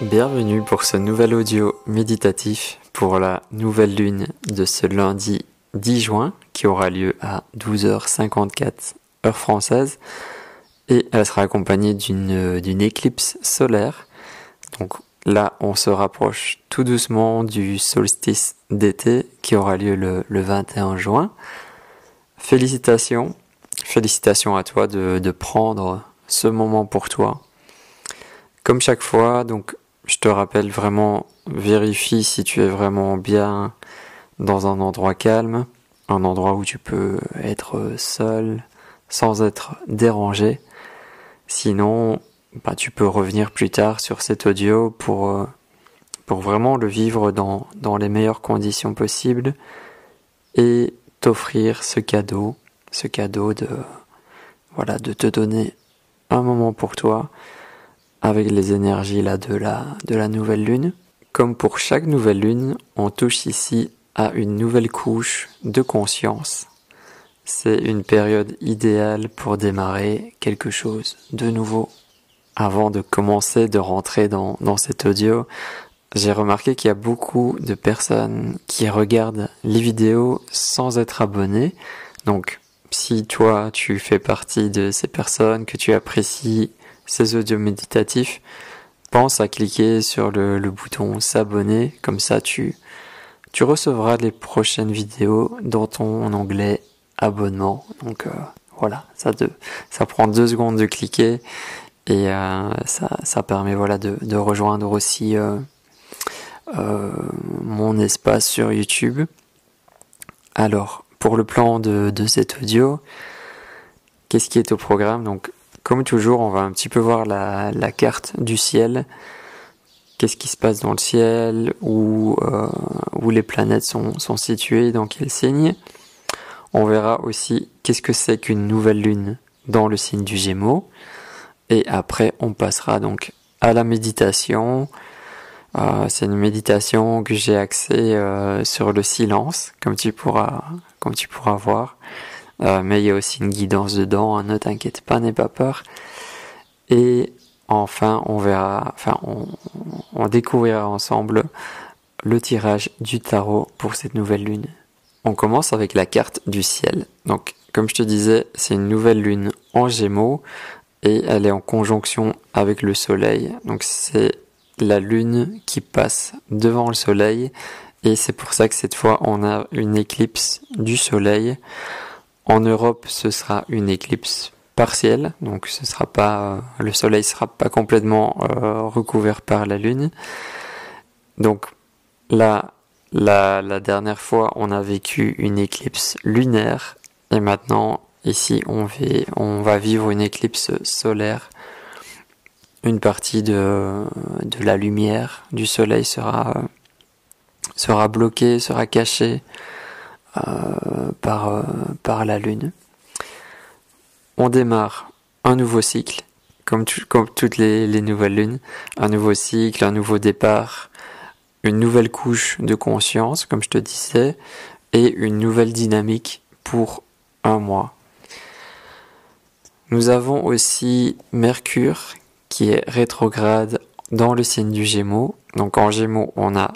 Bienvenue pour ce nouvel audio méditatif pour la nouvelle lune de ce lundi 10 juin qui aura lieu à 12h54 heure française et elle sera accompagnée d'une, d'une éclipse solaire. Donc là, on se rapproche tout doucement du solstice d'été qui aura lieu le, le 21 juin. Félicitations, félicitations à toi de, de prendre ce moment pour toi. Comme chaque fois, donc je te rappelle vraiment, vérifie si tu es vraiment bien dans un endroit calme, un endroit où tu peux être seul, sans être dérangé. Sinon, bah, tu peux revenir plus tard sur cet audio pour, euh, pour vraiment le vivre dans, dans les meilleures conditions possibles et t'offrir ce cadeau, ce cadeau de, voilà, de te donner un moment pour toi avec les énergies là de la, de la nouvelle lune. Comme pour chaque nouvelle lune, on touche ici à une nouvelle couche de conscience. C'est une période idéale pour démarrer quelque chose de nouveau. Avant de commencer de rentrer dans, dans cet audio, j'ai remarqué qu'il y a beaucoup de personnes qui regardent les vidéos sans être abonnées. Donc, si toi, tu fais partie de ces personnes, que tu apprécies ces audios méditatifs, pense à cliquer sur le, bouton s'abonner, comme ça tu, tu recevras les prochaines vidéos dans ton onglet abonnement. Donc euh, voilà, ça, de, ça prend deux secondes de cliquer et euh, ça, ça permet voilà de, de rejoindre aussi euh, mon espace sur YouTube. Alors, pour le plan de, de cet audio, qu'est-ce qui est au programme? Donc, comme toujours, on va un petit peu voir la, carte du ciel. Qu'est-ce qui se passe dans le ciel, où, euh, où les planètes sont, situées, dans quel signe. On verra aussi qu'est-ce que c'est qu'une nouvelle lune dans le signe du Gémeaux. Et après, on passera donc à la méditation. Euh, c'est une méditation que j'ai axée euh, sur le silence, comme tu pourras, comme tu pourras voir. Euh, mais il y a aussi une guidance dedans, ne t'inquiète pas, n'aie pas peur. Et enfin, on verra, enfin, on découvrira ensemble le tirage du tarot pour cette nouvelle lune. On commence avec la carte du ciel. Donc, comme je te disais, c'est une nouvelle lune en gémeaux et elle est en conjonction avec le soleil. Donc, c'est la lune qui passe devant le soleil et c'est pour ça que cette fois on a une éclipse du soleil en Europe, ce sera une éclipse partielle, donc ce sera pas euh, le soleil sera pas complètement euh, recouvert par la lune. Donc là, la, dernière fois, on a vécu une éclipse lunaire et maintenant ici on, on va vivre une éclipse solaire. Une partie de, la lumière du soleil sera bloquée, sera cachée par, euh, par la Lune. On démarre un nouveau cycle, comme, comme toutes les, les nouvelles lunes, un nouveau cycle, un nouveau départ, une nouvelle couche de conscience, comme je te disais, et une nouvelle dynamique pour un mois. Nous avons aussi Mercure qui est rétrograde dans le signe du Gémeaux. Donc en Gémeaux, on a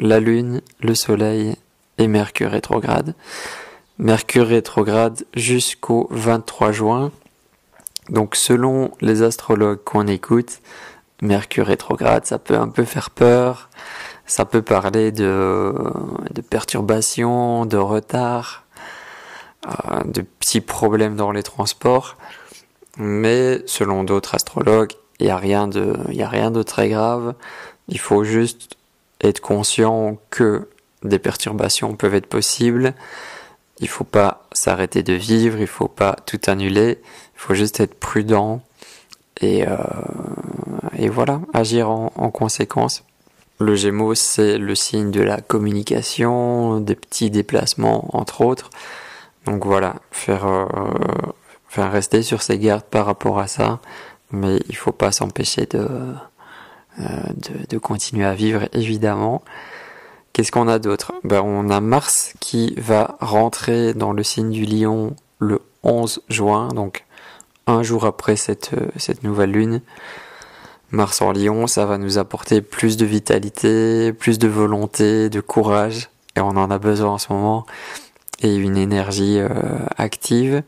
la Lune, le Soleil et Mercure rétrograde. Mercure rétrograde jusqu'au 23 juin. Donc selon les astrologues qu'on écoute, Mercure rétrograde, ça peut un peu faire peur, ça peut parler de, de perturbations, de retard, euh, de petits problèmes dans les transports. Mais selon d'autres astrologues, il n'y a il a rien de très grave. Il faut juste être conscient que des perturbations peuvent être possibles. Il faut pas s'arrêter de vivre, il faut pas tout annuler, il faut juste être prudent et, euh, voilà, agir en, conséquence. Le Gémeaux, c'est le signe de la communication, des petits déplacements, entre autres. Donc voilà, faire, euh, rester sur ses gardes par rapport à ça, mais il faut pas s'empêcher euh, de continuer à vivre, évidemment. Qu'est-ce qu'on a d'autre? Ben, On a Mars qui va rentrer dans le signe du lion le 11 juin, donc un jour après cette, euh, cette nouvelle lune. Mars en Lion, ça va nous apporter plus de vitalité, plus de volonté, de courage, et on en a besoin en ce moment, et une énergie euh, active.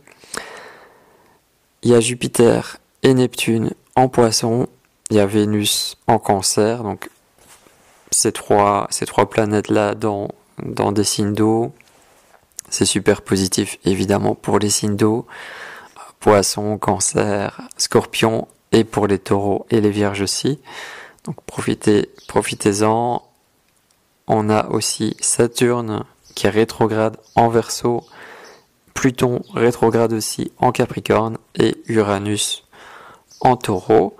Il y a Jupiter et Neptune en poisson, il y a Vénus en cancer, donc ces trois, ces trois planètes-là dans, dans des signes d'eau, c'est super positif évidemment pour les signes d'eau, poisson, cancer, scorpion et pour les taureaux et les vierges aussi. Donc profitez, profitez-en. On a aussi Saturne qui est rétrograde en verso, Pluton rétrograde aussi en Capricorne et Uranus en taureau.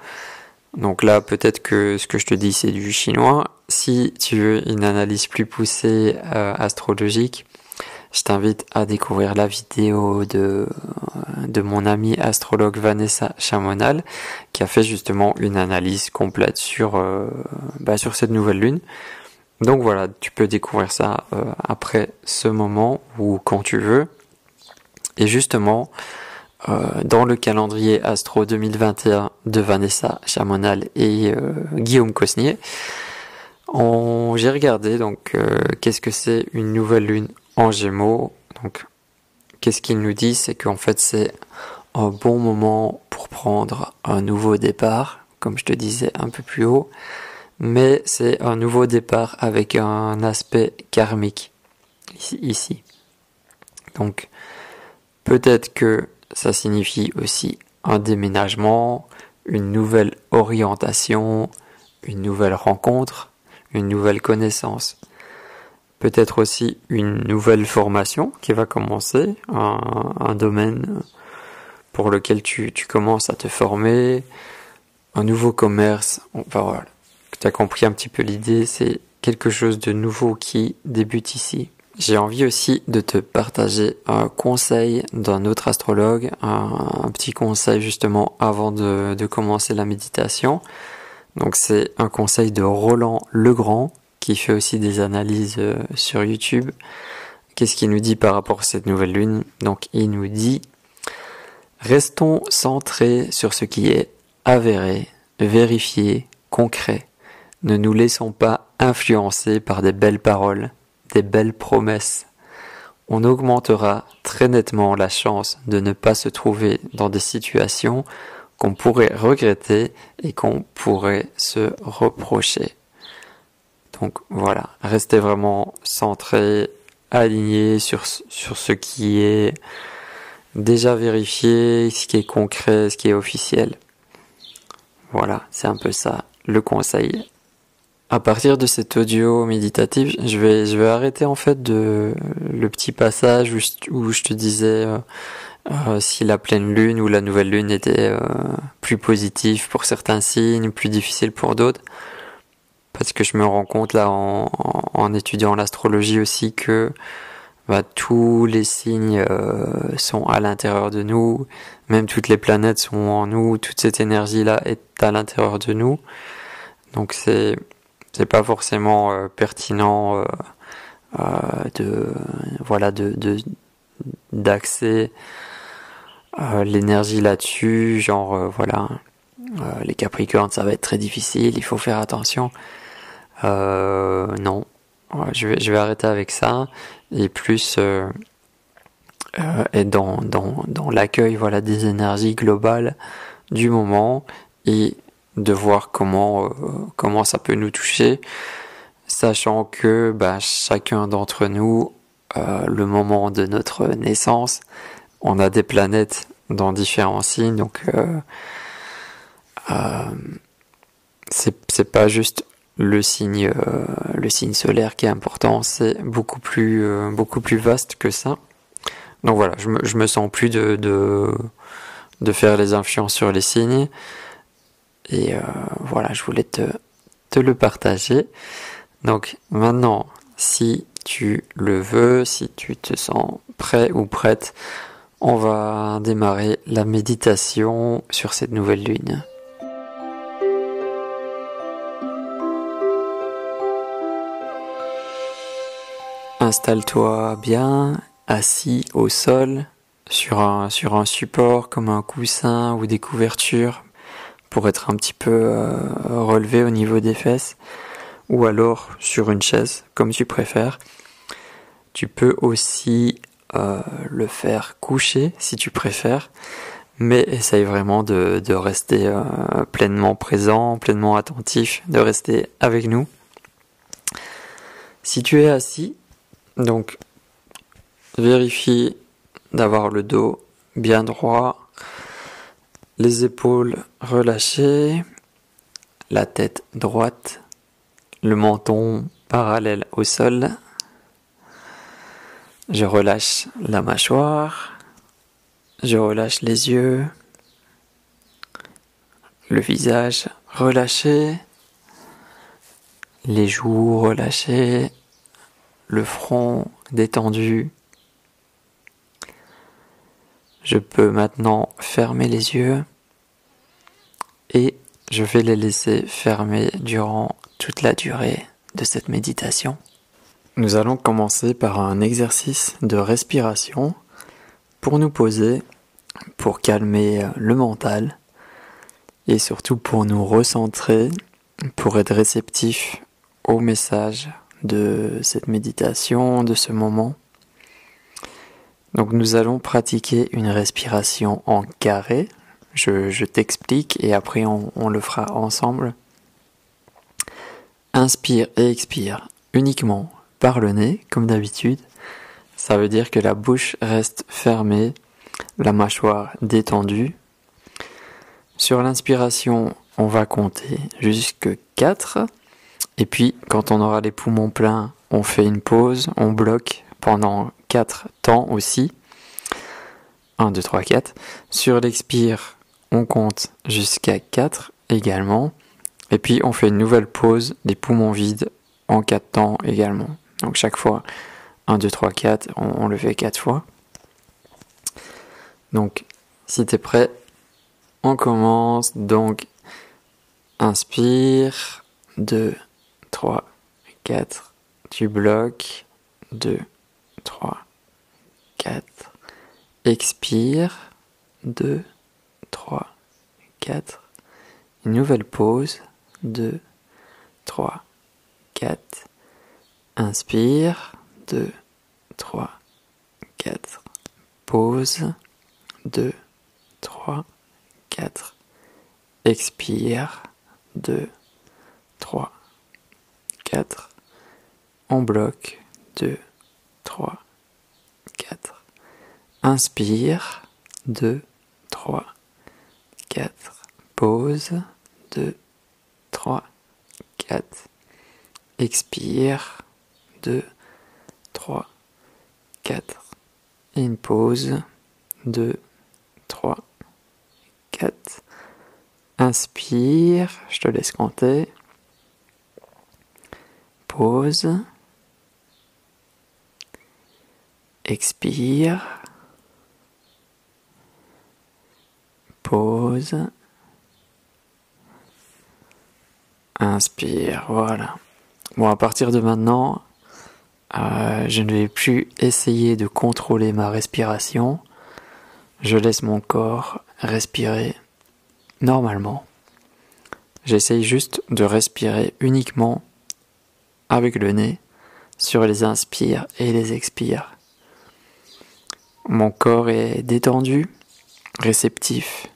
Donc là, peut-être que ce que je te dis, c'est du chinois. Si tu veux une analyse plus poussée euh, astrologique, je t'invite à découvrir la vidéo de, de mon amie astrologue Vanessa Chamonal qui a fait justement une analyse complète sur, euh, bah, sur cette nouvelle lune. Donc voilà, tu peux découvrir ça euh, après ce moment ou quand tu veux. Et justement, euh, dans le calendrier Astro 2021 de Vanessa Chamonal et Guillaume Cosnier, j'ai regardé donc qu'est-ce que c'est une nouvelle lune en Gémeaux. Donc, qu'est-ce qu'il nous dit? C'est qu'en fait, c'est un bon moment pour prendre un nouveau départ, comme je te disais un peu plus haut. Mais c'est un nouveau départ avec un aspect karmique ici. Donc, peut-être que ça signifie aussi un déménagement, une nouvelle orientation, une nouvelle rencontre, une nouvelle connaissance peut-être aussi une nouvelle formation qui va commencer, un, domaine pour lequel tu, commences à te former, un nouveau commerce, enfin voilà, tu as compris un petit peu l'idée, c'est quelque chose de nouveau qui débute ici. J'ai envie aussi de te partager un conseil d'un autre astrologue, un, petit conseil justement avant de, de commencer la méditation. Donc c'est un conseil de Roland Legrand qui fait aussi des analyses euh, sur YouTube. Qu'est-ce qu'il nous dit par rapport à cette nouvelle lune? Donc il nous dit Restons centrés sur ce qui est avéré, vérifié, concret. Ne nous laissons pas influencer par des belles paroles, des belles promesses. On augmentera très nettement la chance de ne pas se trouver dans des situations qu'on pourrait regretter et qu'on pourrait se reprocher. Donc voilà, restez vraiment centré, aligné sur, ce qui est déjà vérifié, ce qui est concret, ce qui est officiel. Voilà, c'est un peu ça le conseil. À partir de cet audio méditatif, je vais, je vais arrêter en fait de le petit passage où je, te disais euh, euh, si la pleine lune ou la nouvelle lune était euh, plus positive pour certains signes, plus difficile pour d'autres. Parce que je me rends compte là en, étudiant l'astrologie aussi que bah, tous les signes euh, sont à l'intérieur de nous, même toutes les planètes sont en nous, toute cette énergie là est à l'intérieur de nous. Donc c'est c'est pas forcément pertinent euh, de voilà de d'axer l'énergie là-dessus, genre voilà les Capricornes ça va être très difficile, il faut faire attention. Euh, non, je vais, arrêter avec ça et plus euh, euh, être dans, l'accueil voilà, des énergies globales du moment et de voir comment, euh, ça peut nous toucher, sachant que bah, chacun d'entre nous, euh, le moment de notre naissance, on a des planètes dans différents signes, donc c'est pas juste le signe, euh, le signe solaire qui est important, c'est beaucoup plus, euh, beaucoup plus vaste que ça. Donc voilà, je me, me sens plus de, faire les influences sur les signes. Et euh, voilà, je voulais te le partager. Donc maintenant, si tu le veux, si tu te sens prêt ou prête, on va démarrer la méditation sur cette nouvelle lune. Installe-toi bien, assis au sol, sur un, sur un support comme un coussin ou des couvertures. pour être un petit peu euh, relevé au niveau des fesses ou alors sur une chaise comme tu préfères. Tu peux aussi euh, le faire coucher si tu préfères, mais essaye vraiment de, rester euh, pleinement présent, pleinement attentif, de rester avec nous. Si tu es assis, donc vérifie d'avoir le dos bien droit, les épaules relâchées, la tête droite, le menton parallèle au sol. Je relâche la mâchoire, je relâche les yeux, le visage relâché, les joues relâchées, le front détendu. Je peux maintenant fermer les yeux. Et je vais les laisser fermer durant toute la durée de cette méditation. Nous allons commencer par un exercice de respiration pour nous poser, pour calmer le mental et surtout pour nous recentrer, pour être réceptif au message de cette méditation, de ce moment. Donc nous allons pratiquer une respiration en carré. Je, t'explique et après on, on le fera ensemble. Inspire et expire uniquement par le nez, comme d'habitude. Ça veut dire que la bouche reste fermée, la mâchoire détendue. Sur l'inspiration, on va compter jusque 4. Et puis, quand on aura les poumons pleins, on fait une pause, on bloque pendant 4 temps aussi. 1, 2, 3, 4. Sur l'expire, on compte jusqu'à 4 également. Et puis, on fait une nouvelle pause, les poumons vides, en 4 temps également. Donc, chaque fois, 1, 2, 3, 4, on, le fait 4 fois. Donc, si tu es prêt, on commence. Donc, inspire, 2, 3, 4, tu bloques, 2, 3, 4, expire, 2, 3, 4, une nouvelle pause, 2, 3, 4, inspire, 2, 3, 4, pause, 2, 3, 4, expire, 2, 3, 4, on bloque, 2, 3, 4, inspire, 2, 3, 4, pause, 2, 3, 4, expire, 2, 3, 4, et une pause, 2, 3, 4, inspire, je te laisse compter, Pause. Expire. Pause. Inspire. Voilà. Bon, à partir de maintenant, euh, je ne vais plus essayer de contrôler ma respiration. Je laisse mon corps respirer normalement. J'essaye juste de respirer uniquement avec le nez sur les inspires et les expires. Mon corps est détendu, réceptif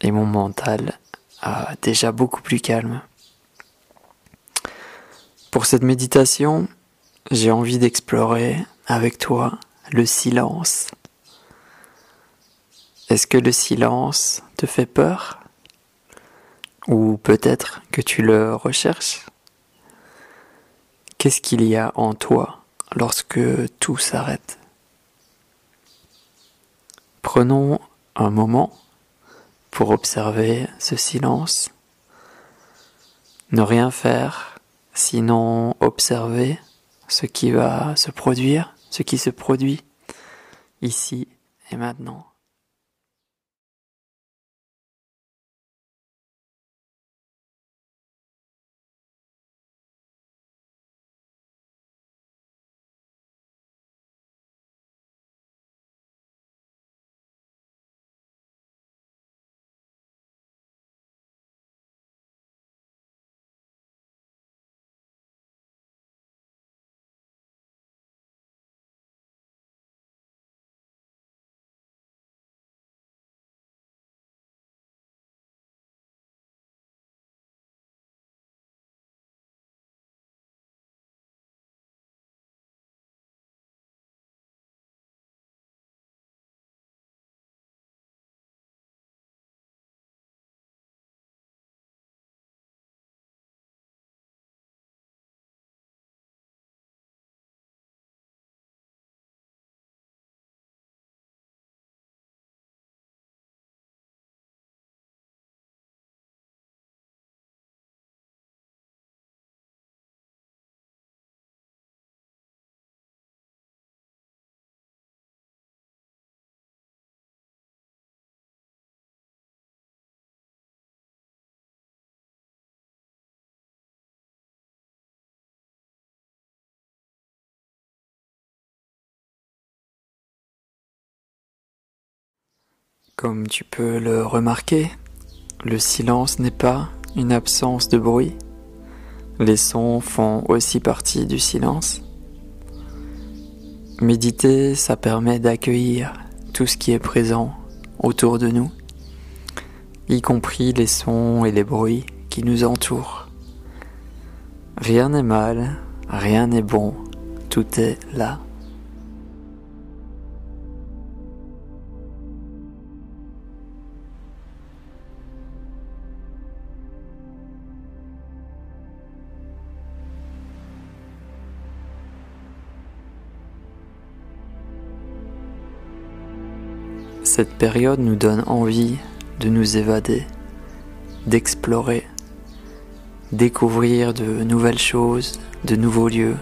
et mon mental a déjà beaucoup plus calme. Pour cette méditation, j'ai envie d'explorer avec toi le silence. Est-ce que le silence te fait peur? Ou peut-être que tu le recherches? Qu'est-ce qu'il y a en toi lorsque tout s'arrête? Prenons un moment pour observer ce silence. Ne rien faire, sinon observer ce qui va se produire, ce qui se produit ici et maintenant. Comme tu peux le remarquer, le silence n'est pas une absence de bruit. Les sons font aussi partie du silence. Méditer, ça permet d'accueillir tout ce qui est présent autour de nous, y compris les sons et les bruits qui nous entourent. Rien n'est mal, rien n'est bon, tout est là. Cette période nous donne envie de nous évader, d'explorer, découvrir de nouvelles choses, de nouveaux lieux,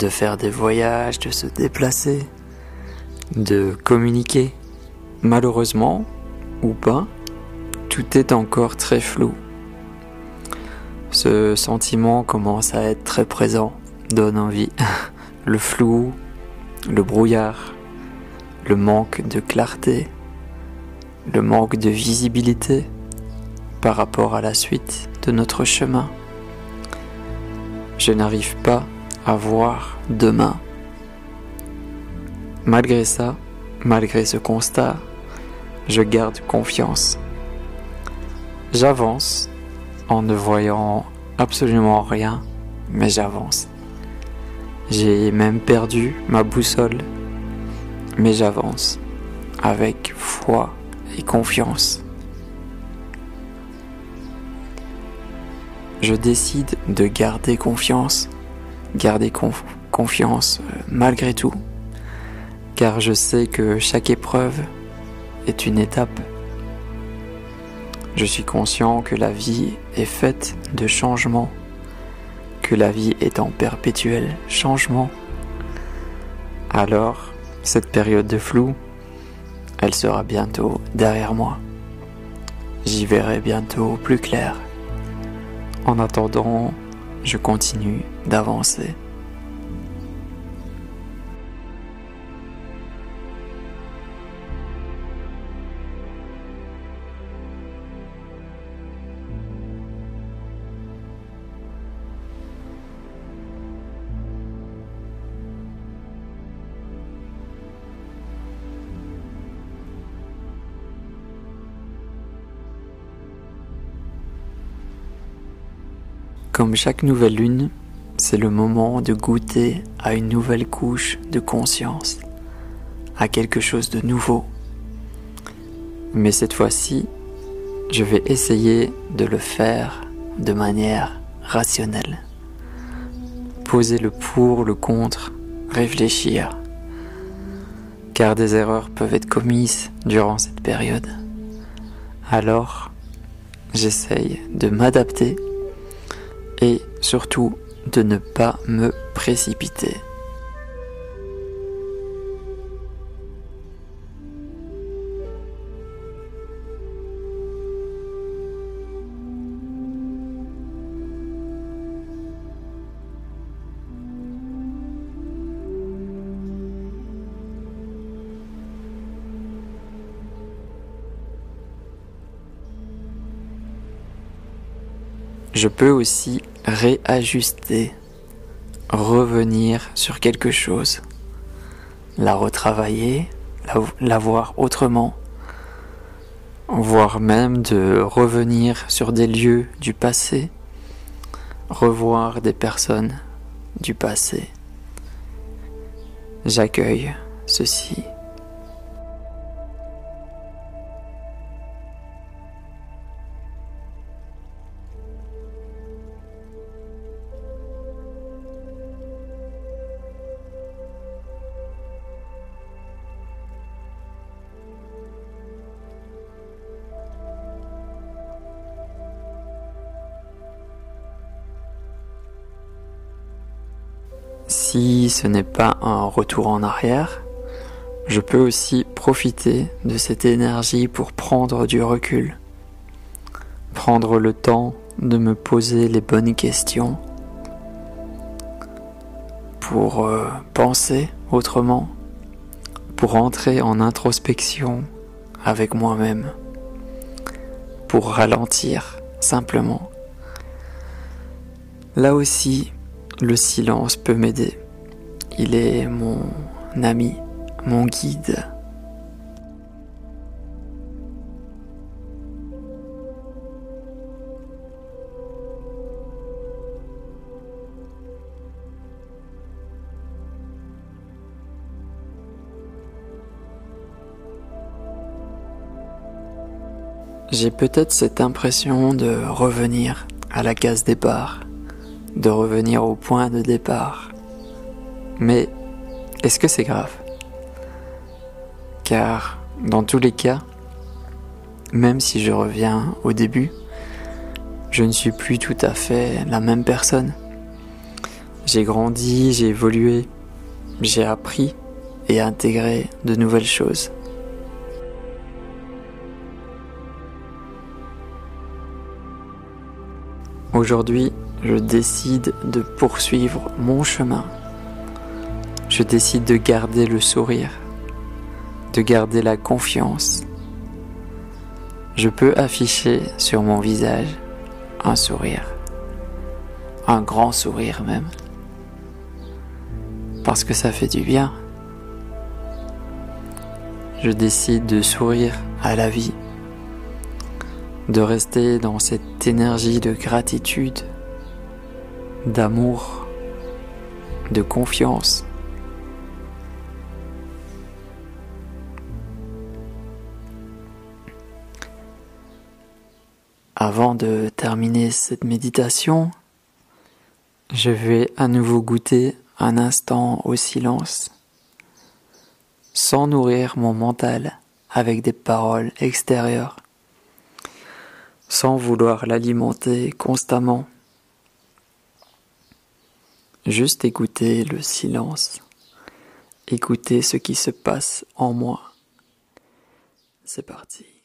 de faire des voyages, de se déplacer, de communiquer. Malheureusement, ou pas, tout est encore très flou. Ce sentiment commence à être très présent, donne envie. Le flou, le brouillard, le manque de clarté, le manque de visibilité par rapport à la suite de notre chemin. Je n'arrive pas à voir demain. Malgré ça, malgré ce constat, je garde confiance. J'avance en ne voyant absolument rien, mais j'avance. J'ai même perdu ma boussole mais j'avance avec foi et confiance. Je décide de garder confiance, garder confiance euh, malgré tout, car je sais que chaque épreuve est une étape. Je suis conscient que la vie est faite de changements, que la vie est en perpétuel changement. Alors, cette période de flou, elle sera bientôt derrière moi. J'y verrai bientôt plus clair. En attendant, je continue d'avancer. Comme chaque nouvelle lune, c'est le moment de goûter à une nouvelle couche de conscience, à quelque chose de nouveau. Mais cette fois-ci, je vais essayer de le faire de manière rationnelle. Poser le pour, le contre, réfléchir. Car des erreurs peuvent être commises durant cette période. Alors, j'essaye de m'adapter et surtout de ne pas me précipiter. Je peux aussi réajuster, revenir sur quelque chose, la retravailler, la, voir autrement, voire même de revenir sur des lieux du passé, revoir des personnes du passé. J'accueille ceci. Si ce n'est pas un retour en arrière, je peux aussi profiter de cette énergie pour prendre du recul, prendre le temps de me poser les bonnes questions, pour euh, penser autrement, pour entrer en introspection avec moi-même pour ralentir simplement. Là aussi, le silence peut m'aider. Il est mon ami, mon guide. J'ai peut-être cette impression de revenir à la case départ, de revenir au point de départ. Mais est-ce que c'est grave? Car dans tous les cas, même si je reviens au début, je ne suis plus tout à fait la même personne. J'ai grandi, j'ai évolué, j'ai appris et intégré de nouvelles choses. Aujourd'hui, je décide de poursuivre mon chemin. Je décide de garder le sourire, de garder la confiance. Je peux afficher sur mon visage un sourire, un grand sourire même, parce que ça fait du bien. Je décide de sourire à la vie de rester dans cette énergie de gratitude, d'amour, de confiance. Avant de terminer cette méditation, je vais à nouveau goûter un instant au silence, sans nourrir mon mental avec des paroles extérieures sans vouloir l'alimenter constamment. Juste écouter le silence, écouter ce qui se passe en moi. C'est parti.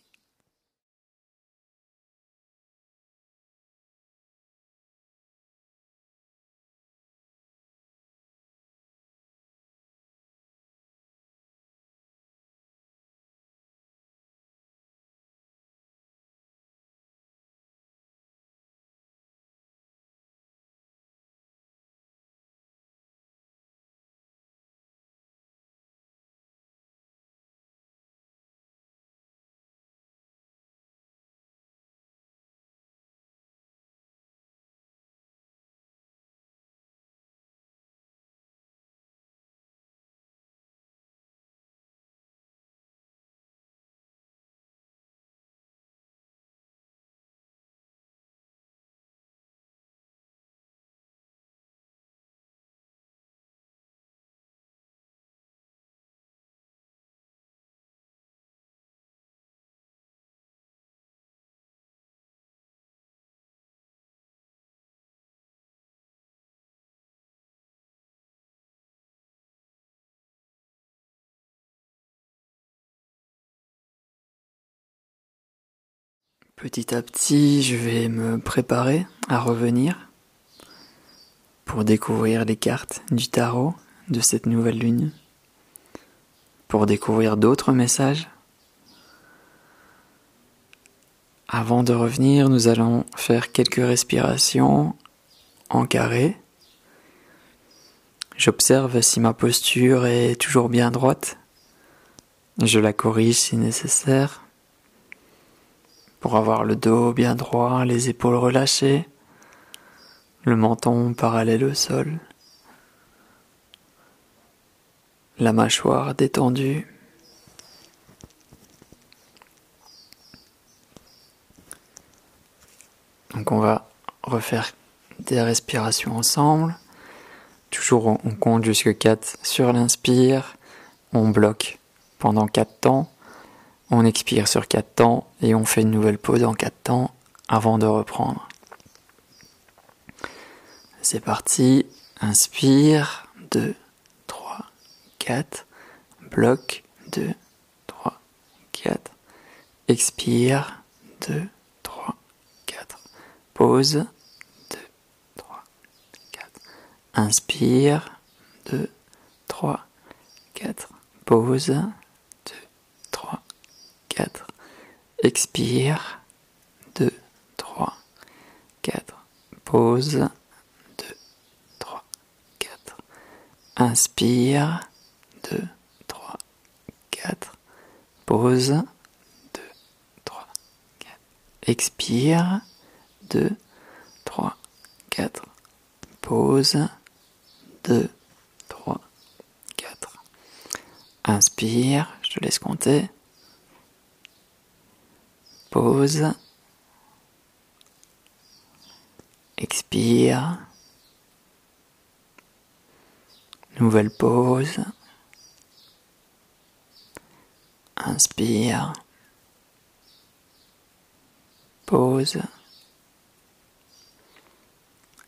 Petit à petit, je vais me préparer à revenir pour découvrir les cartes du tarot de cette nouvelle lune, pour découvrir d'autres messages. Avant de revenir, nous allons faire quelques respirations en carré. J'observe si ma posture est toujours bien droite. Je la corrige si nécessaire pour avoir le dos bien droit, les épaules relâchées, le menton parallèle au sol, la mâchoire détendue. Donc on va refaire des respirations ensemble. Toujours on compte jusque 4 sur l'inspire, on bloque pendant 4 temps on expire sur 4 temps et on fait une nouvelle pause en 4 temps avant de reprendre. C'est parti. Inspire. 2, 3, 4. Bloc. 2, 3, 4. Expire. 2, 3, 4. Pause. 2, 3, 4. Inspire. 2, 3, 4. Pause. 4. Expire. 2, 3, 4. Pause. 2, 3, 4. Inspire. 2, 3, 4. Pause. 2, 3, 4. Expire. 2, 3, 4. Pause. 2, 3, 4. Inspire, je te laisse compter. Pause. Expire. Nouvelle pause. Inspire. Pause.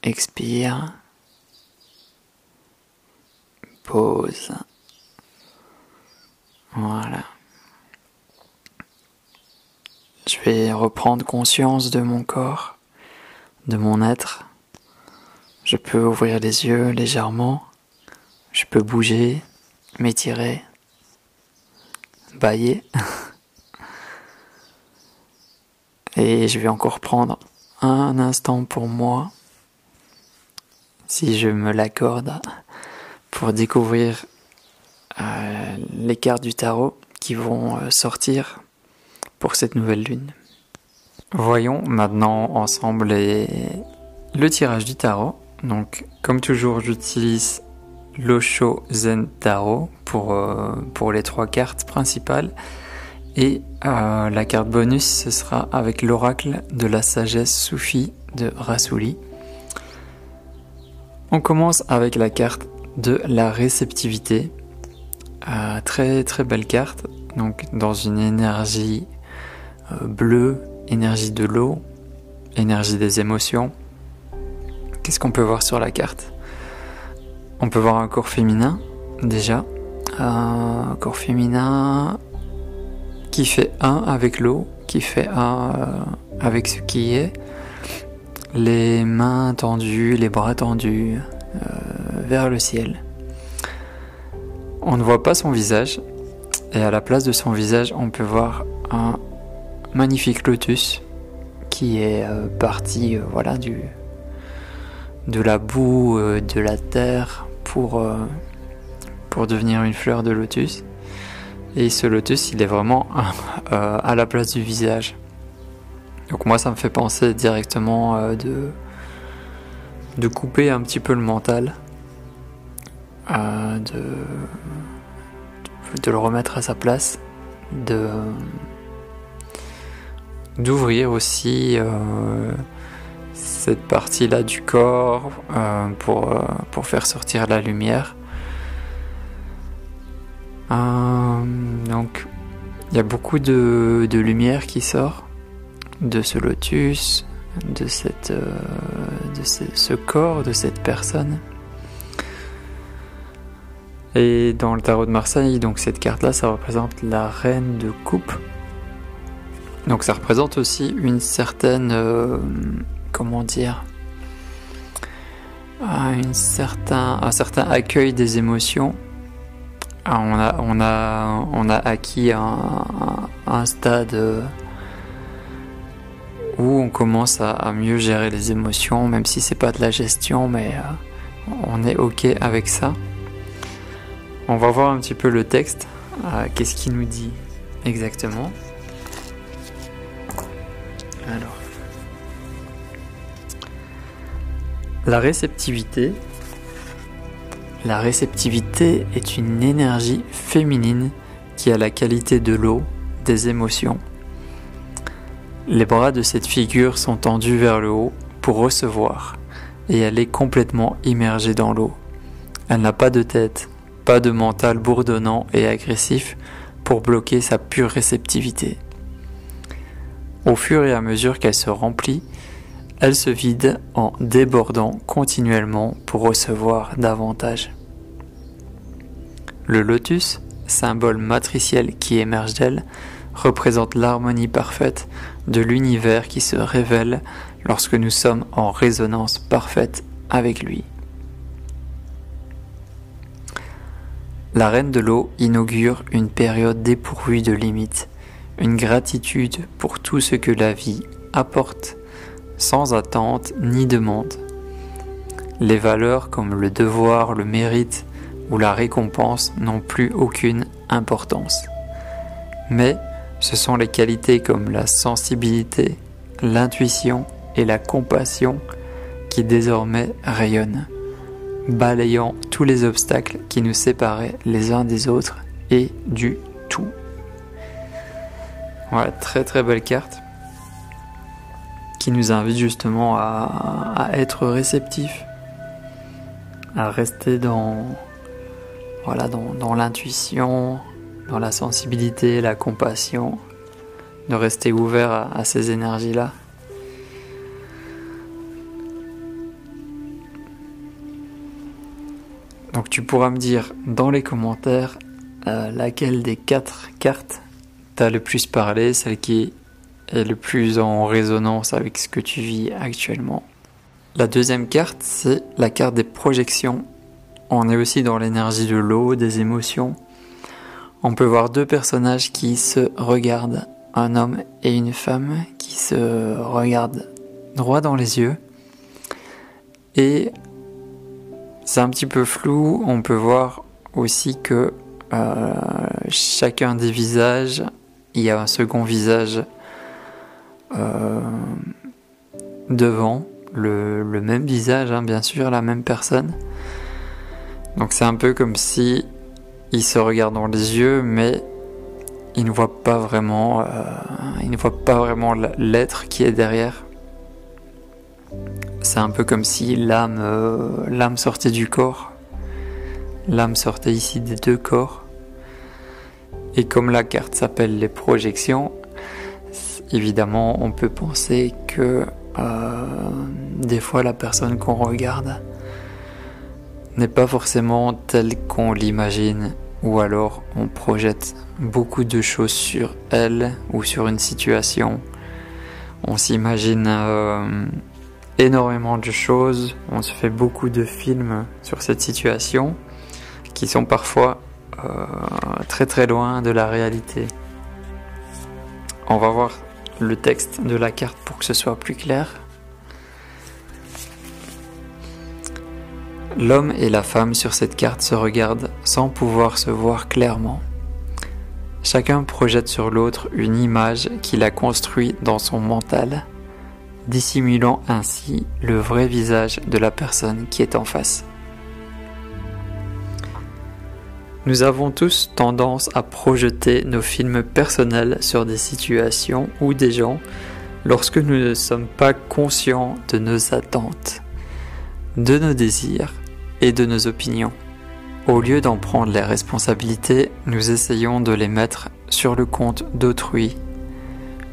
Expire. Pause. Voilà. Je vais reprendre conscience de mon corps, de mon être. Je peux ouvrir les yeux légèrement. Je peux bouger, m'étirer, bailler. Et je vais encore prendre un instant pour moi, si je me l'accorde, pour découvrir euh, les cartes du tarot qui vont euh, sortir cette nouvelle lune. Voyons maintenant ensemble le tirage du tarot. Donc, comme toujours, j'utilise l'Osho Zen Tarot pour, euh, pour les trois cartes principales. Et euh, la carte bonus, ce sera avec l'oracle de la sagesse soufie de Rassouli. On commence avec la carte de la réceptivité. Euh, très très belle carte. Donc dans une énergie bleue, énergie de l'eau, énergie des émotions. Qu'est-ce qu'on peut voir sur la carte? On peut voir un corps féminin, déjà. Un corps féminin qui fait un avec l'eau, qui fait un euh, avec ce qui est. Les mains tendues, les bras tendus euh, vers le ciel. On ne voit pas son visage. Et à la place de son visage, on peut voir un magnifique lotus qui est euh, parti voilà, du, de la boue, de la terre, pour, euh, pour devenir une fleur de lotus. Et ce lotus, il est vraiment euh, à la place du visage. Donc moi, ça me fait penser directement euh, de, de couper un petit peu le mental, de, de le remettre à sa place, de d'ouvrir aussi cette partie-là du corps euh, pour, euh, pour faire sortir la lumière. Euh, donc, il y a beaucoup de, lumière qui sort de ce lotus, de, cette, de ce, corps, de cette personne. Et dans le tarot de Marseille, donc cette carte-là, ça représente la reine de coupe. Donc ça représente aussi une certaine comment dire, un certain, accueil des émotions. Ah, on, a, acquis un, stade où on commence à, mieux gérer les émotions, même si c'est pas de la gestion, mais euh, on est ok avec ça. On va voir un petit peu le texte. Euh, qu'est-ce qu'il nous dit exactement? Alors. La réceptivité. La réceptivité est une énergie féminine qui a la qualité de l'eau, des émotions. Les bras de cette figure sont tendus vers le haut pour recevoir, et elle est complètement immergée dans l'eau. Elle n'a pas de tête, pas de mental bourdonnant et agressif pour bloquer sa pure réceptivité. Au fur et à mesure qu'elle se remplit, elle se vide en débordant continuellement pour recevoir davantage. Le lotus, symbole matriciel qui émerge d'elle, représente l'harmonie parfaite de l'univers qui se révèle lorsque nous sommes en résonance parfaite avec lui. La reine de l'eau inaugure une période dépourvue de limites, une gratitude pour tout ce que la vie apporte sans attente ni demande. Les valeurs comme le devoir, le mérite ou la récompense n'ont plus aucune importance. Mais ce sont les qualités comme la sensibilité, l'intuition et la compassion qui désormais rayonnent, balayant tous les obstacles qui nous séparaient les uns des autres et du tout. Voilà, très très belle carte qui nous invite justement à, être réceptif, à rester dans, l'intuition, dans la sensibilité, la compassion, de rester ouvert à, ces énergies-là. Donc tu pourras me dire dans les commentaires euh, laquelle des quatre cartes t'a le plus parlé, celle qui est le plus en résonance avec ce que tu vis actuellement. La deuxième carte, c'est la carte des projections on est aussi dans l'énergie de l'eau, des émotions. On peut voir deux personnages qui se regardent, un homme et une femme qui se regardent droit dans les yeux. Et c'est un petit peu flou, on peut voir aussi que euh, chacun des visages, il y a un second visage euh, devant, le, même visage, hein, bien sûr, la même personne. Donc c'est un peu comme si il se regarde dans les yeux, mais il ne voit pas vraiment, euh, l'être qui est derrière. C'est un peu comme si l'âme, euh, l'âme sortait du corps, l'âme sortait ici des deux corps. Et comme la carte s'appelle les projections, évidemment, on peut penser que euh, des fois la personne qu'on regarde n'est pas forcément tel qu'on l'imagine ou alors on projette beaucoup de choses sur elle ou sur une situation. On s'imagine euh, énormément de choses, on se fait beaucoup de films sur cette situation qui sont parfois très très loin de la réalité. On va voir le texte de la carte pour que ce soit plus clair. L'homme et la femme sur cette carte se regardent sans pouvoir se voir clairement. Chacun projette sur l'autre une image qu'il a construite dans son mental, dissimulant ainsi le vrai visage de la personne qui est en face. Nous avons tous tendance à projeter nos films personnels sur des situations ou des gens lorsque nous ne sommes pas conscients de nos attentes, de nos désirs et de nos opinions. Au lieu d'en prendre les responsabilités, nous essayons de les mettre sur le compte d'autrui.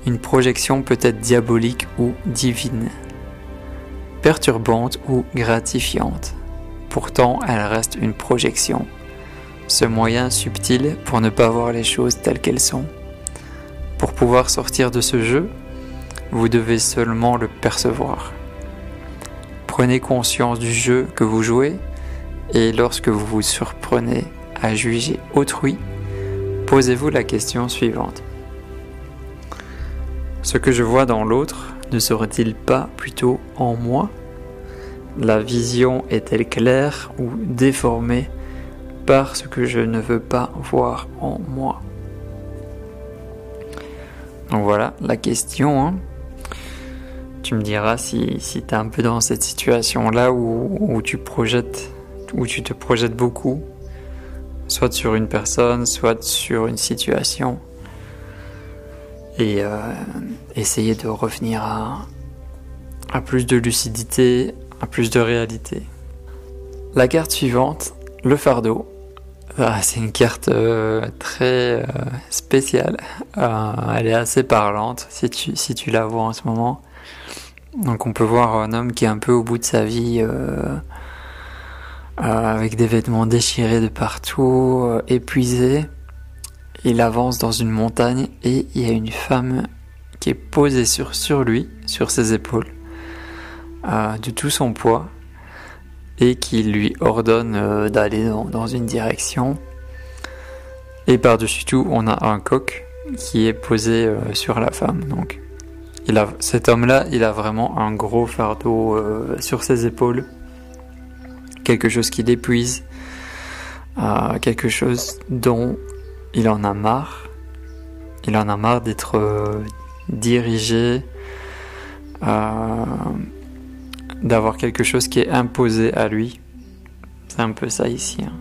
Une projection peut être diabolique ou divine, perturbante ou gratifiante. Pourtant, elle reste une projection. Ce moyen subtil pour ne pas voir les choses telles qu'elles sont. Pour pouvoir sortir de ce jeu, vous devez seulement le percevoir. Prenez conscience du jeu que vous jouez et lorsque vous vous surprenez à juger autrui, posez-vous la question suivante. Ce que je vois dans l'autre ne serait-il pas plutôt en moi? La vision est-elle claire ou déformée? Ce que je ne veux pas voir en moi Donc voilà la question. Hein. Tu me diras si, si tu es un peu dans cette situation-là où, où tu projettes où tu te projettes beaucoup, soit sur une personne, soit sur une situation, et euh, essayer de revenir à, à plus de lucidité, à plus de réalité. La carte suivante, le fardeau. Ah, c'est une carte euh, très euh, spéciale. elle est assez parlante si tu, si tu la vois en ce moment. Donc on peut voir un homme qui est un peu au bout de sa vie, euh, avec des vêtements déchirés de partout, euh, épuisé. Il avance dans une montagne et il y a une femme qui est posée sur, sur lui, sur ses épaules, euh, de tout son poids, et qui lui ordonne d'aller dans, une direction. Et par-dessus tout, on a un coq qui est posé euh, sur la femme. Donc, il a, cet homme-là, il a vraiment un gros fardeau euh, sur ses épaules, quelque chose qui l'épuise, euh, quelque chose dont il en a marre. Il en a marre d'être dirigé, d'avoir quelque chose qui est imposé à lui. C'est un peu ça ici. Hein.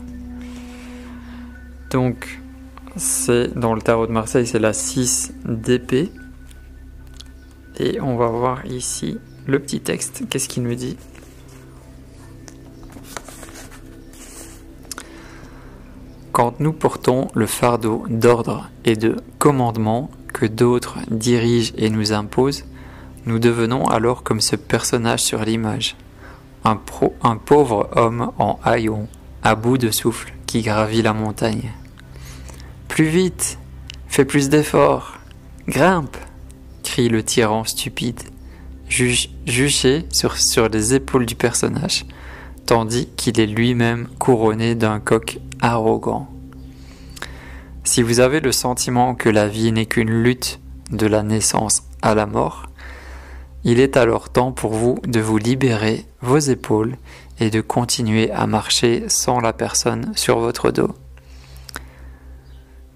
Donc, c'est dans le tarot de Marseille, c'est la 6 d'épée. Et on va voir ici le petit texte. Qu'est-ce qu'il nous dit? Quand nous portons le fardeau d'ordre et de commandement que d'autres dirigent et nous imposent, nous devenons alors comme ce personnage sur l'image, un, pauvre homme en haillon, à bout de souffle, qui gravit la montagne. Plus vite, fais plus d'efforts, grimpe, crie le tyran stupide, juché sur, sur les épaules du personnage, tandis qu'il est lui-même couronné d'un coq arrogant. Si vous avez le sentiment que la vie n'est qu'une lutte de la naissance à la mort, il est alors temps pour vous de vous libérer vos épaules et de continuer à marcher sans la personne sur votre dos.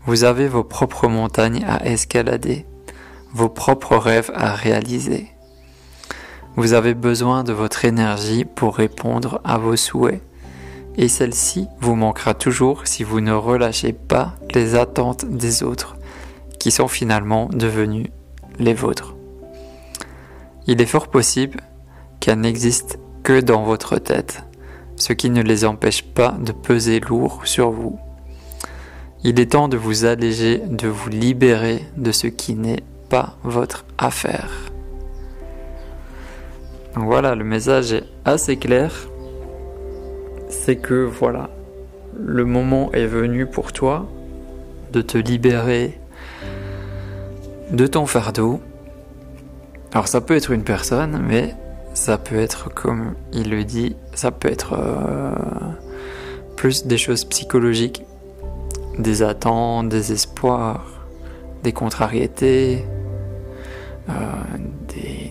Vous avez vos propres montagnes à escalader, vos propres rêves à réaliser. Vous avez besoin de votre énergie pour répondre à vos souhaits. Et celle-ci vous manquera toujours si vous ne relâchez pas les attentes des autres, qui sont finalement devenues les vôtres. Il est fort possible qu'elles n'existent que dans votre tête, ce qui ne les empêche pas de peser lourd sur vous. Il est temps de vous alléger, de vous libérer de ce qui n'est pas votre affaire. Voilà, le message est assez clair. C'est que voilà, le moment est venu pour toi de te libérer de ton fardeau. Alors ça peut être une personne, mais ça peut être comme il le dit, ça peut être euh, plus des choses psychologiques des attentes, des espoirs, des contrariétés, euh,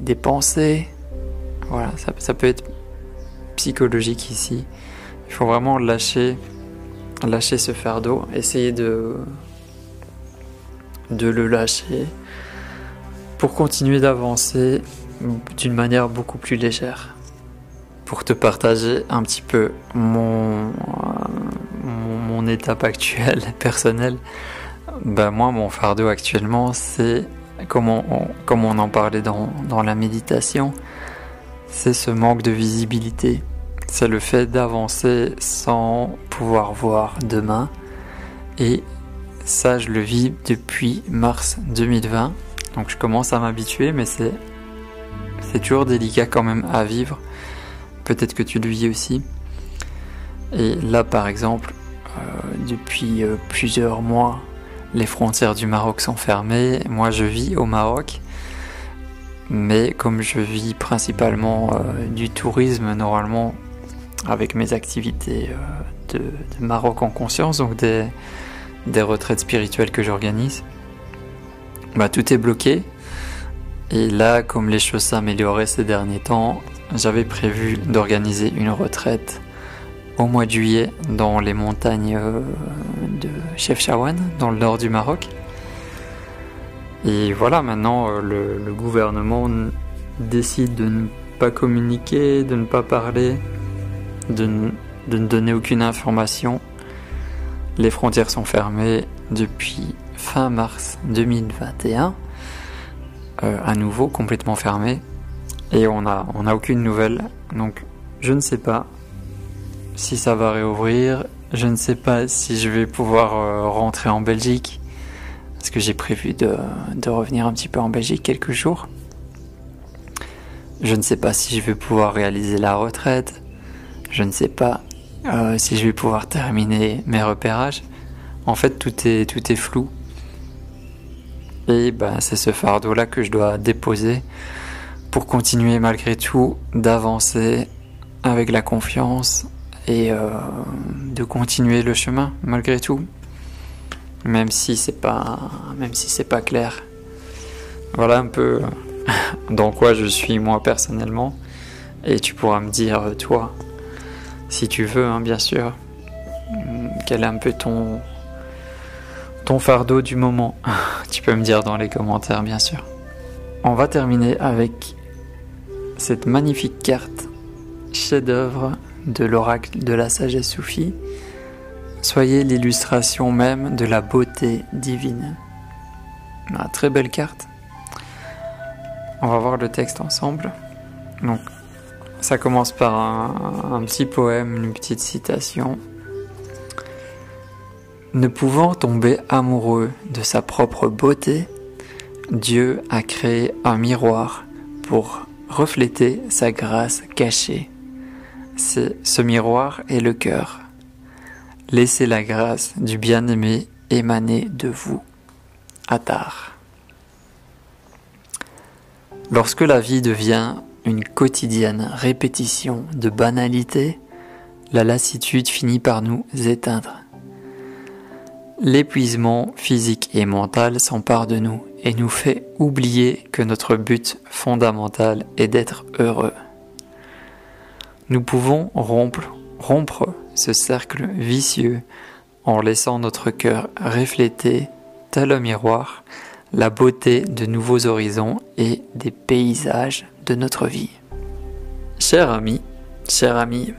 des, pensées. Voilà, ça, peut être psychologique ici. Il faut vraiment lâcher, lâcher ce fardeau, essayer de, de le lâcher pour continuer d'avancer d'une manière beaucoup plus légère. Pour te partager un petit peu mon, mon étape actuelle personnelle, ben moi mon fardeau actuellement c'est comme on, on en parlait dans, dans la méditation, c'est ce manque de visibilité. C'est le fait d'avancer sans pouvoir voir demain. Et ça, je le vis depuis mars 2020. Donc je commence à m'habituer, mais c'est, c'est toujours délicat quand même à vivre. Peut-être que tu le vis aussi. Et là, par exemple, euh, depuis euh, plusieurs mois, les frontières du Maroc sont fermées. Moi, je vis au Maroc. Mais comme je vis principalement euh, du tourisme, normalement, avec mes activités de, Maroc en conscience, donc des, des retraites spirituelles que j'organise, bah, tout est bloqué. Et là, comme les choses s'amélioraient ces derniers temps, j'avais prévu d'organiser une retraite au mois de juillet dans les montagnes euh, de Chefchaouen, dans le nord du Maroc. Et voilà, maintenant euh, le, gouvernement décide de ne pas communiquer, de ne pas parler, de, ne donner aucune information. Les frontières sont fermées depuis fin mars 2021, euh, à nouveau complètement fermées, et on n'a on a aucune nouvelle. Donc je ne sais pas si ça va réouvrir. Je ne sais pas si je vais pouvoir euh, rentrer en Belgique, parce que j'ai prévu de, revenir un petit peu en Belgique quelques jours. Je ne sais pas si je vais pouvoir réaliser la retraite. Je ne sais pas euh, si je vais pouvoir terminer mes repérages. En fait, tout est, tout est flou. Et ben, c'est ce fardeau-là que je dois déposer pour continuer malgré tout d'avancer avec la confiance et euh, de continuer le chemin malgré tout. même si c'est pas, même si c'est pas clair. Voilà un peu dans quoi je suis moi personnellement, et tu pourras me dire toi, si tu veux, hein, bien sûr, quel est un peu ton ton fardeau du moment. tu peux me dire dans les commentaires, bien sûr. On va terminer avec cette magnifique carte chef-d'œuvre de l'oracle de la sagesse soufie. Soyez l'illustration même de la beauté divine. Une très belle carte. On va voir le texte ensemble. Donc, ça commence par un petit poème, une petite citation. Ne pouvant tomber amoureux de sa propre beauté, Dieu a créé un miroir pour refléter sa grâce cachée. Ce miroir est le cœur. Laissez la grâce du bien-aimé émaner de vous. Attar. Lorsque la vie devient une quotidienne répétition de banalité, la lassitude finit par nous éteindre. L'épuisement physique et mental s'empare de nous et nous fait oublier que notre but fondamental est d'être heureux. Nous pouvons rompre, ce cercle vicieux en laissant notre cœur refléter, tel un miroir, la beauté de nouveaux horizons et des paysages de notre vie. Cher ami, cher ami,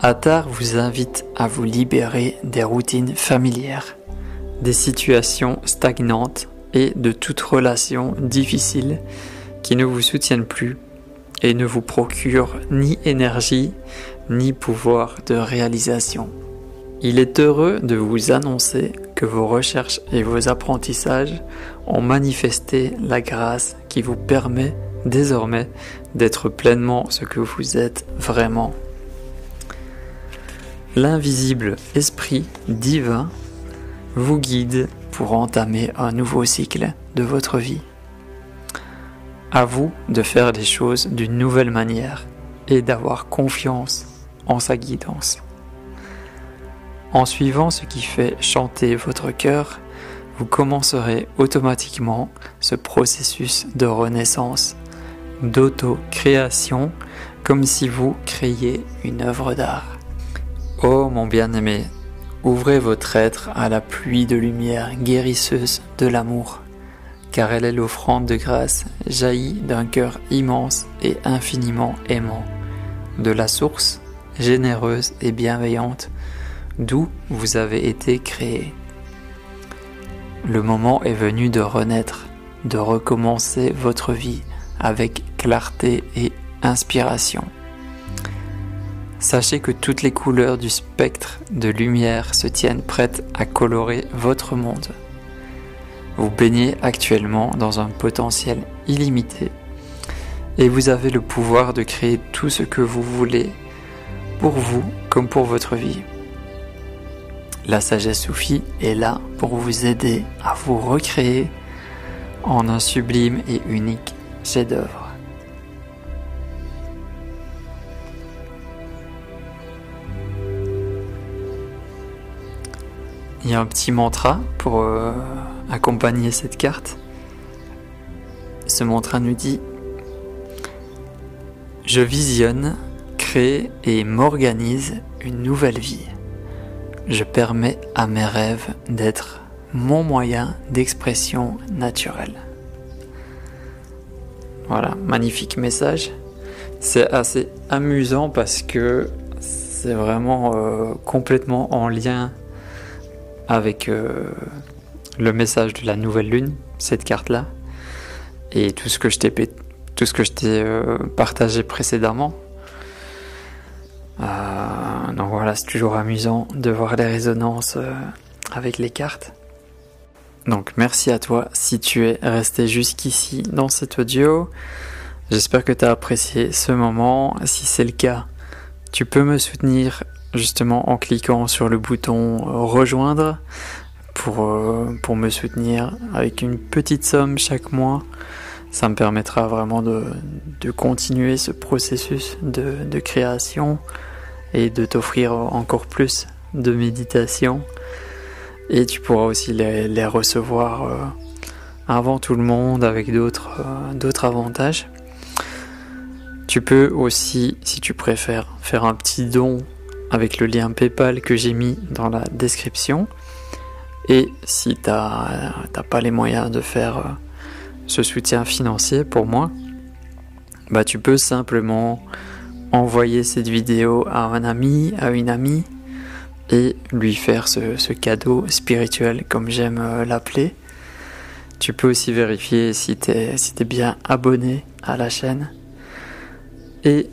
Attar vous invite à vous libérer des routines familières, des situations stagnantes et de toute relation difficile qui ne vous soutiennent plus et ne vous procurent ni énergie ni pouvoir de réalisation. Il est heureux de vous annoncer que vos recherches et vos apprentissages ont manifesté la grâce qui vous permet désormais d'être pleinement ce que vous êtes vraiment. L'invisible esprit divin vous guide pour entamer un nouveau cycle de votre vie. À vous de faire les choses d'une nouvelle manière et d'avoir confiance en sa guidance. En suivant ce qui fait chanter votre cœur, vous commencerez automatiquement ce processus de renaissance, d'auto-création, comme si vous créiez une œuvre d'art. Oh mon bien-aimé, Ouvrez votre être à la pluie de lumière guérisseuse de l'amour, car elle est l'offrande de grâce jaillie d'un cœur immense et infiniment aimant, de la source généreuse et bienveillante d'où vous avez été créé. Le moment est venu de renaître, de recommencer votre vie avec clarté et inspiration. Sachez que toutes les couleurs du spectre de lumière se tiennent prêtes à colorer votre monde. Vous baignez actuellement dans un potentiel illimité et vous avez le pouvoir de créer tout ce que vous voulez pour vous comme pour votre vie. La sagesse soufie est là pour vous aider à vous recréer en un sublime et unique chef-d'œuvre. Il y a un petit mantra pour euh, accompagner cette carte. Ce mantra nous dit Je visionne, crée et m'organise une nouvelle vie. Je permets à mes rêves d'être mon moyen d'expression naturelle. Voilà, magnifique message. C'est assez amusant parce que c'est vraiment euh, complètement en lien avec euh, le message de la nouvelle lune, cette carte-là, et tout ce que je t'ai euh, partagé précédemment. Euh, donc voilà, c'est toujours amusant de voir les résonances avec les cartes. Donc merci à toi si tu es resté jusqu'ici dans cet audio. J'espère que tu as apprécié ce moment. Si c'est le cas, tu peux me soutenir justement en cliquant sur le bouton euh, rejoindre pour, euh, pour me soutenir avec une petite somme chaque mois. Ça me permettra vraiment de, de continuer ce processus de, de création et de t'offrir encore plus de méditation Et tu pourras aussi les, recevoir euh, avant tout le monde avec d'autres avantages. Tu peux aussi, si tu préfères, faire un petit don avec le lien PayPal que j'ai mis dans la description. Et si tu n'as pas les moyens de faire ce soutien financier pour moi, bah tu peux simplement envoyer cette vidéo à un ami, à une amie, et lui faire ce, cadeau spirituel comme j'aime euh, l'appeler. Tu peux aussi vérifier si tu si es bien abonné à la chaîne. Et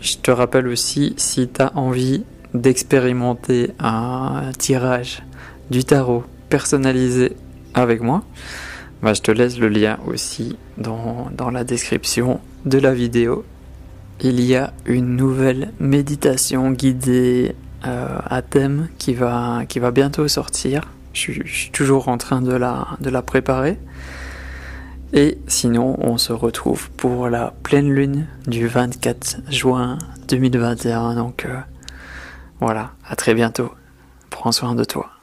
je te rappelle aussi, si tu as envie d'expérimenter un tirage du tarot personnalisé avec moi, bah, je te laisse le lien aussi dans, la description de la vidéo. Il y a une nouvelle méditation guidée euh, à thème qui va, bientôt sortir. Je, suis toujours en train de la préparer. Et sinon, on se retrouve pour la pleine lune du 24 juin 2021. Donc euh, voilà, à très bientôt. Prends soin de toi.